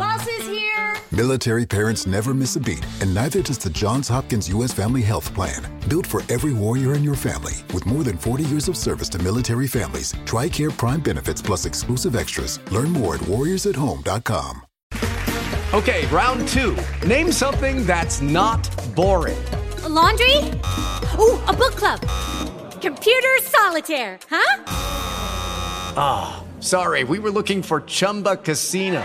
Bus is here. Military parents never miss a beat, and neither does the Johns Hopkins U.S. Family Health Plan. Built for every warrior in your family, with more than 40 years of service to military families, TRICARE Prime benefits plus exclusive extras. Learn more at warriorsathome.com. Okay, round two. Name something that's not boring. A laundry? Ooh, a book club. Computer solitaire, huh? Ah, oh, sorry, we were looking for Chumba Casino.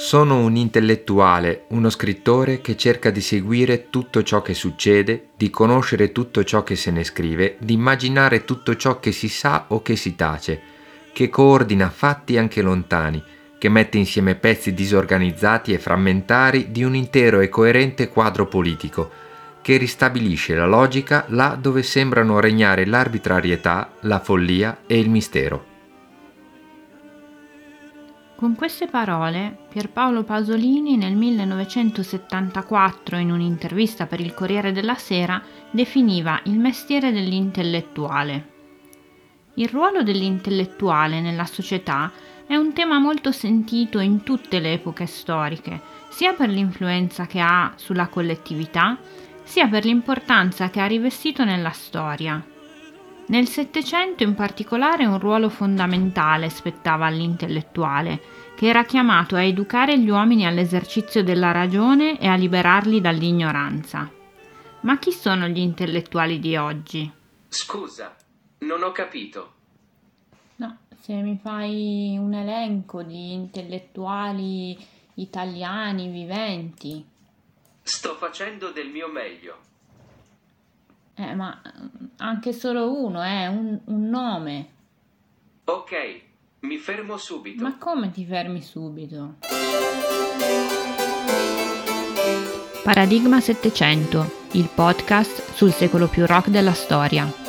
Sono un intellettuale, uno scrittore che cerca di seguire tutto ciò che succede, di conoscere tutto ciò che se ne scrive, di immaginare tutto ciò che si sa o che si tace, che coordina fatti anche lontani, che mette insieme pezzi disorganizzati e frammentari di un intero e coerente quadro politico, che ristabilisce la logica là dove sembrano regnare l'arbitrarietà, la follia e il mistero. Con queste parole Pierpaolo Pasolini nel 1974 in un'intervista per il Corriere della Sera definiva il mestiere dell'intellettuale. Il ruolo dell'intellettuale nella società è un tema molto sentito in tutte le epoche storiche, sia per l'influenza che ha sulla collettività, sia per l'importanza che ha rivestito nella storia. Nel Settecento in particolare un ruolo fondamentale spettava all'intellettuale, che era chiamato a educare gli uomini all'esercizio della ragione e a liberarli dall'ignoranza. Ma chi sono gli intellettuali di oggi? Scusa, non ho capito. No, se mi fai un elenco di intellettuali italiani viventi. Sto facendo del mio meglio. Eh, ma anche solo uno, eh, un, un nome. Ok, mi fermo subito. Ma come ti fermi subito? Paradigma 700, il podcast sul secolo più rock della storia.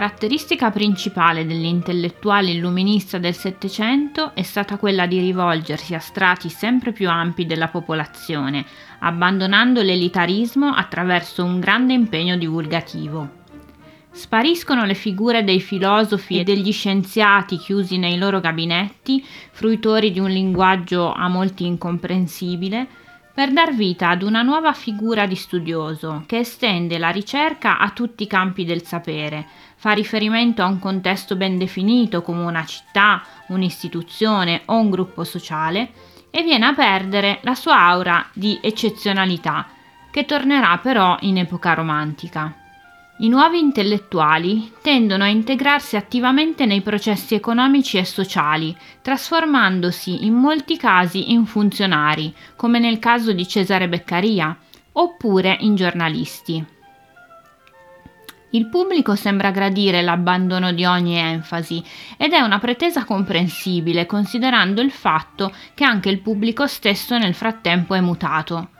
Caratteristica principale dell'intellettuale illuminista del Settecento è stata quella di rivolgersi a strati sempre più ampi della popolazione, abbandonando l'elitarismo attraverso un grande impegno divulgativo. Spariscono le figure dei filosofi e degli scienziati chiusi nei loro gabinetti, fruitori di un linguaggio a molti incomprensibile, per dar vita ad una nuova figura di studioso che estende la ricerca a tutti i campi del sapere, fa riferimento a un contesto ben definito come una città, un'istituzione o un gruppo sociale e viene a perdere la sua aura di eccezionalità, che tornerà però in epoca romantica. I nuovi intellettuali tendono a integrarsi attivamente nei processi economici e sociali, trasformandosi in molti casi in funzionari, come nel caso di Cesare Beccaria, oppure in giornalisti. Il pubblico sembra gradire l'abbandono di ogni enfasi ed è una pretesa comprensibile considerando il fatto che anche il pubblico stesso nel frattempo è mutato.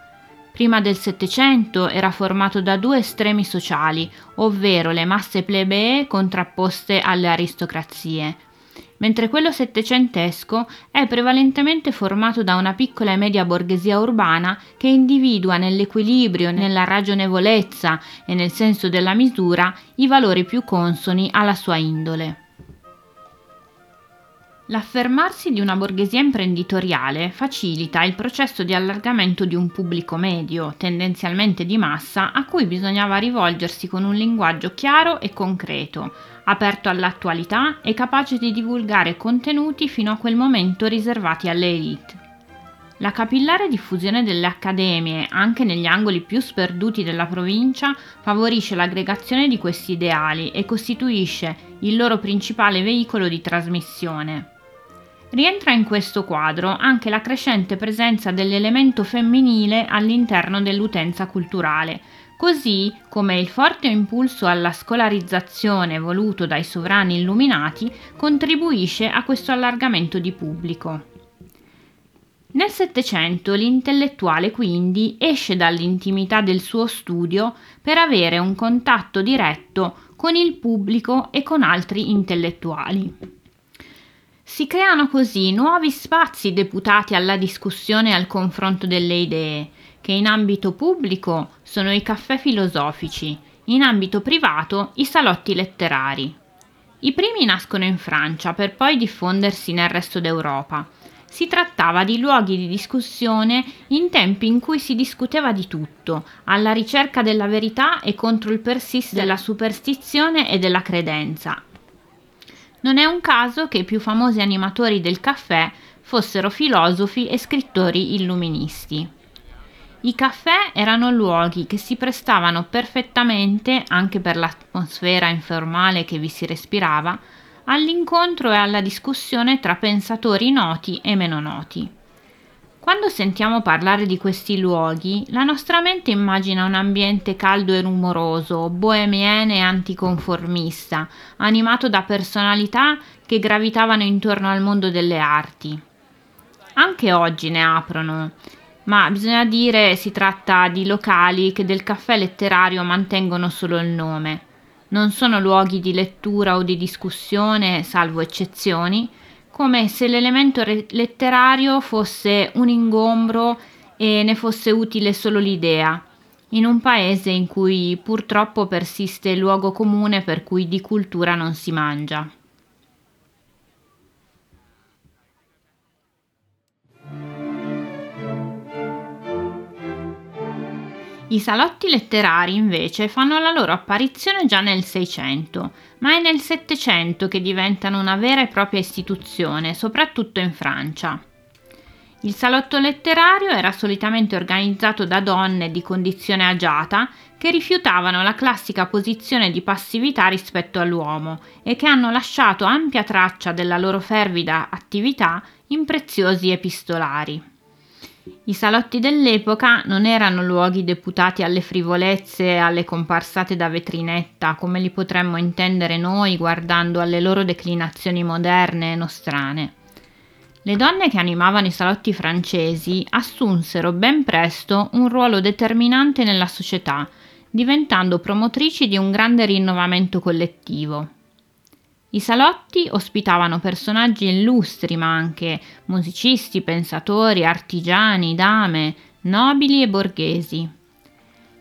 Prima del Settecento era formato da due estremi sociali, ovvero le masse plebee contrapposte alle aristocrazie, mentre quello settecentesco è prevalentemente formato da una piccola e media borghesia urbana che individua nell'equilibrio, nella ragionevolezza e nel senso della misura i valori più consoni alla sua indole. L'affermarsi di una borghesia imprenditoriale facilita il processo di allargamento di un pubblico medio, tendenzialmente di massa, a cui bisognava rivolgersi con un linguaggio chiaro e concreto, aperto all'attualità e capace di divulgare contenuti fino a quel momento riservati alle elite. La capillare diffusione delle accademie, anche negli angoli più sperduti della provincia, favorisce l'aggregazione di questi ideali e costituisce il loro principale veicolo di trasmissione. Rientra in questo quadro anche la crescente presenza dell'elemento femminile all'interno dell'utenza culturale, così come il forte impulso alla scolarizzazione voluto dai sovrani illuminati contribuisce a questo allargamento di pubblico. Nel Settecento l'intellettuale quindi esce dall'intimità del suo studio per avere un contatto diretto con il pubblico e con altri intellettuali. Si creano così nuovi spazi deputati alla discussione e al confronto delle idee, che in ambito pubblico sono i caffè filosofici, in ambito privato i salotti letterari. I primi nascono in Francia per poi diffondersi nel resto d'Europa. Si trattava di luoghi di discussione in tempi in cui si discuteva di tutto, alla ricerca della verità e contro il persistere della superstizione e della credenza. Non è un caso che i più famosi animatori del caffè fossero filosofi e scrittori illuministi. I caffè erano luoghi che si prestavano perfettamente, anche per l'atmosfera informale che vi si respirava, all'incontro e alla discussione tra pensatori noti e meno noti. Quando sentiamo parlare di questi luoghi, la nostra mente immagina un ambiente caldo e rumoroso, boemiene e anticonformista, animato da personalità che gravitavano intorno al mondo delle arti. Anche oggi ne aprono, ma bisogna dire si tratta di locali che del caffè letterario mantengono solo il nome non sono luoghi di lettura o di discussione, salvo eccezioni, come se l'elemento re- letterario fosse un ingombro e ne fosse utile solo l'idea, in un paese in cui purtroppo persiste il luogo comune per cui di cultura non si mangia. I salotti letterari invece fanno la loro apparizione già nel Seicento, ma è nel Settecento che diventano una vera e propria istituzione, soprattutto in Francia. Il salotto letterario era solitamente organizzato da donne di condizione agiata che rifiutavano la classica posizione di passività rispetto all'uomo e che hanno lasciato ampia traccia della loro fervida attività in preziosi epistolari. I salotti dell'epoca non erano luoghi deputati alle frivolezze e alle comparsate da vetrinetta, come li potremmo intendere noi guardando alle loro declinazioni moderne e nostrane. Le donne che animavano i salotti francesi assunsero ben presto un ruolo determinante nella società, diventando promotrici di un grande rinnovamento collettivo. I salotti ospitavano personaggi illustri, ma anche musicisti, pensatori, artigiani, dame, nobili e borghesi.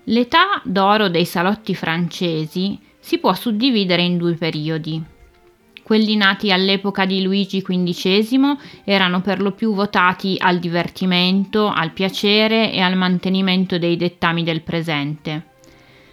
L'età d'oro dei salotti francesi si può suddividere in due periodi. Quelli nati all'epoca di Luigi XV erano per lo più votati al divertimento, al piacere e al mantenimento dei dettami del presente.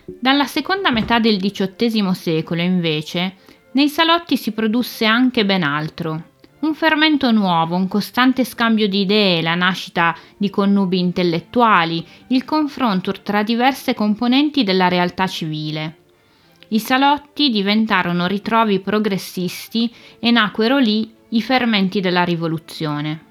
Dalla seconda metà del XVIII secolo, invece, nei salotti si produsse anche ben altro. Un fermento nuovo, un costante scambio di idee, la nascita di connubi intellettuali, il confronto tra diverse componenti della realtà civile. I salotti diventarono ritrovi progressisti e nacquero lì i fermenti della rivoluzione.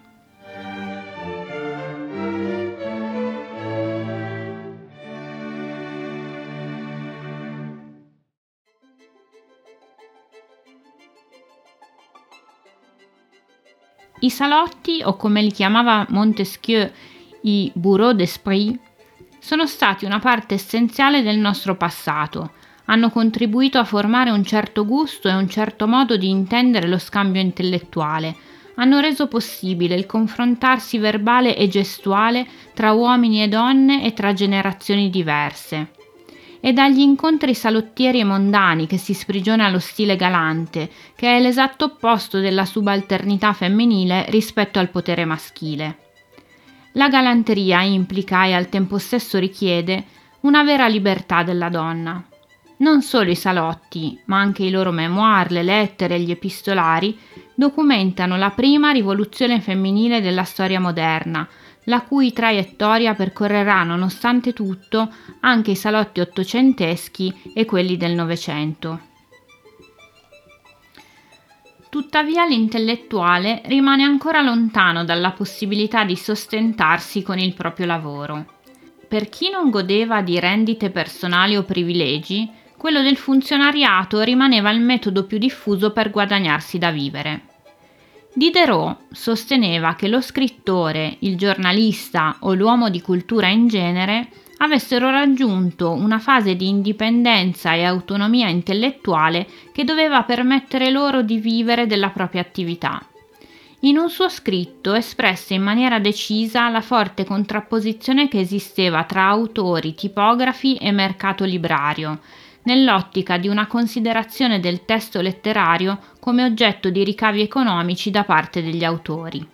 I salotti, o come li chiamava Montesquieu i bureau d'esprit, sono stati una parte essenziale del nostro passato, hanno contribuito a formare un certo gusto e un certo modo di intendere lo scambio intellettuale, hanno reso possibile il confrontarsi verbale e gestuale tra uomini e donne e tra generazioni diverse e dagli incontri salottieri e mondani che si sprigiona allo stile galante, che è l'esatto opposto della subalternità femminile rispetto al potere maschile. La galanteria implica e al tempo stesso richiede una vera libertà della donna. Non solo i salotti, ma anche i loro memoir, le lettere e gli epistolari documentano la prima rivoluzione femminile della storia moderna, la cui traiettoria percorrerà nonostante tutto anche i salotti ottocenteschi e quelli del Novecento. Tuttavia l'intellettuale rimane ancora lontano dalla possibilità di sostentarsi con il proprio lavoro. per chi non godeva di rendite personali o privilegi, quello del funzionariato rimaneva il metodo più diffuso per guadagnarsi da vivere. Diderot sosteneva che lo scrittore, il giornalista o l'uomo di cultura in genere avessero raggiunto una fase di indipendenza e autonomia intellettuale che doveva permettere loro di vivere della propria attività. In un suo scritto espresse in maniera decisa la forte contrapposizione che esisteva tra autori, tipografi e mercato librario, nell'ottica di una considerazione del testo letterario come oggetto di ricavi economici da parte degli autori.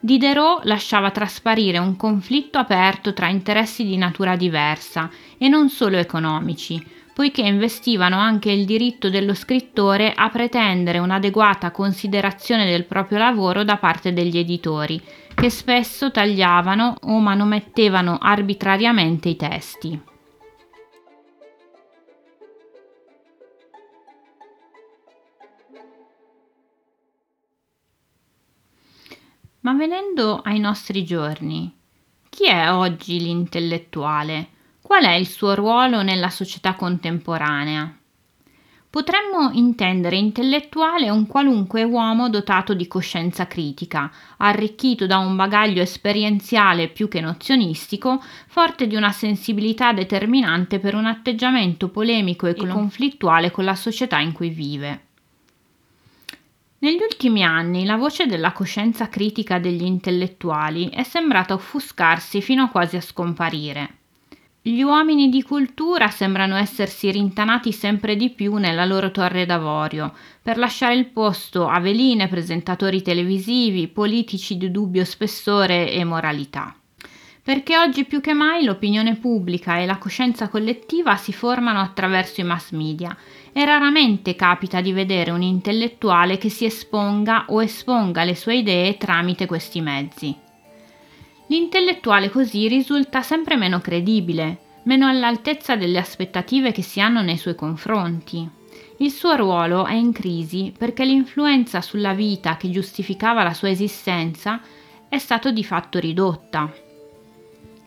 Diderot lasciava trasparire un conflitto aperto tra interessi di natura diversa e non solo economici, poiché investivano anche il diritto dello scrittore a pretendere un'adeguata considerazione del proprio lavoro da parte degli editori, che spesso tagliavano o manomettevano arbitrariamente i testi. Ma venendo ai nostri giorni, chi è oggi l'intellettuale? Qual è il suo ruolo nella società contemporanea? Potremmo intendere intellettuale un qualunque uomo dotato di coscienza critica, arricchito da un bagaglio esperienziale più che nozionistico, forte di una sensibilità determinante per un atteggiamento polemico e conflittuale con la società in cui vive. Negli ultimi anni la voce della coscienza critica degli intellettuali è sembrata offuscarsi fino quasi a scomparire. Gli uomini di cultura sembrano essersi rintanati sempre di più nella loro torre d'avorio, per lasciare il posto a veline presentatori televisivi, politici di dubbio spessore e moralità. Perché oggi più che mai l'opinione pubblica e la coscienza collettiva si formano attraverso i mass media e raramente capita di vedere un intellettuale che si esponga o esponga le sue idee tramite questi mezzi. L'intellettuale così risulta sempre meno credibile, meno all'altezza delle aspettative che si hanno nei suoi confronti. Il suo ruolo è in crisi perché l'influenza sulla vita che giustificava la sua esistenza è stato di fatto ridotta.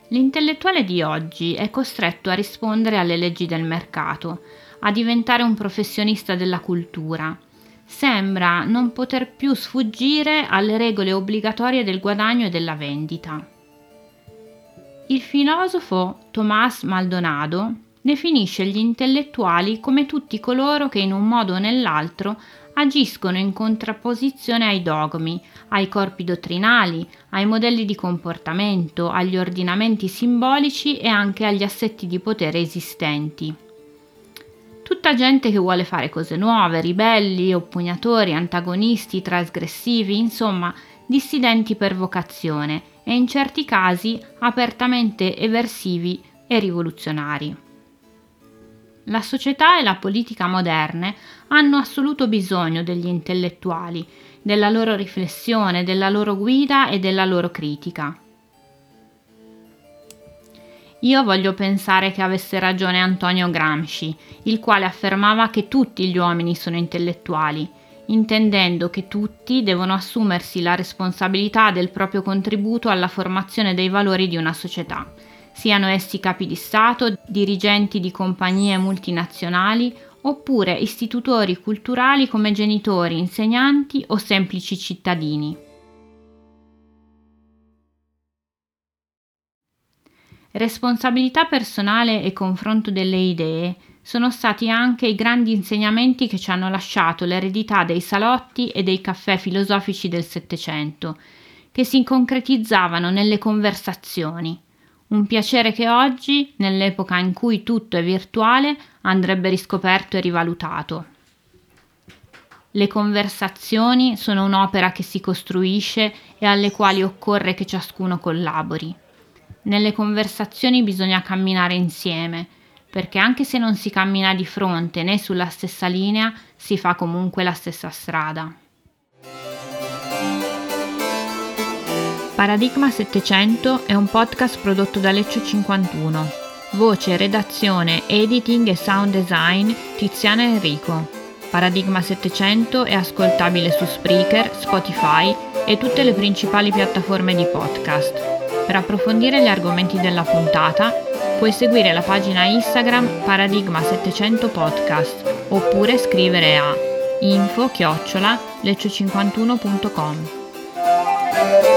L'intellettuale di oggi è costretto a rispondere alle leggi del mercato, a diventare un professionista della cultura. Sembra non poter più sfuggire alle regole obbligatorie del guadagno e della vendita. Il filosofo Tomás Maldonado definisce gli intellettuali come tutti coloro che in un modo o nell'altro agiscono in contrapposizione ai dogmi, ai corpi dottrinali, ai modelli di comportamento, agli ordinamenti simbolici e anche agli assetti di potere esistenti. Tutta gente che vuole fare cose nuove, ribelli, oppugnatori, antagonisti, trasgressivi, insomma, dissidenti per vocazione e in certi casi apertamente eversivi e rivoluzionari. La società e la politica moderne hanno assoluto bisogno degli intellettuali, della loro riflessione, della loro guida e della loro critica. Io voglio pensare che avesse ragione Antonio Gramsci, il quale affermava che tutti gli uomini sono intellettuali, intendendo che tutti devono assumersi la responsabilità del proprio contributo alla formazione dei valori di una società, siano essi capi di Stato, dirigenti di compagnie multinazionali oppure istitutori culturali come genitori, insegnanti o semplici cittadini. Responsabilità personale e confronto delle idee sono stati anche i grandi insegnamenti che ci hanno lasciato l'eredità dei salotti e dei caffè filosofici del Settecento, che si concretizzavano nelle conversazioni, un piacere che oggi, nell'epoca in cui tutto è virtuale, andrebbe riscoperto e rivalutato. Le conversazioni sono un'opera che si costruisce e alle quali occorre che ciascuno collabori. Nelle conversazioni bisogna camminare insieme, perché anche se non si cammina di fronte né sulla stessa linea, si fa comunque la stessa strada. Paradigma 700 è un podcast prodotto da Leccio 51. Voce, redazione, editing e sound design Tiziana Enrico. Paradigma 700 è ascoltabile su Spreaker, Spotify e tutte le principali piattaforme di podcast. Per approfondire gli argomenti della puntata puoi seguire la pagina Instagram Paradigma 700 Podcast oppure scrivere a info chiocciola leccio51.com.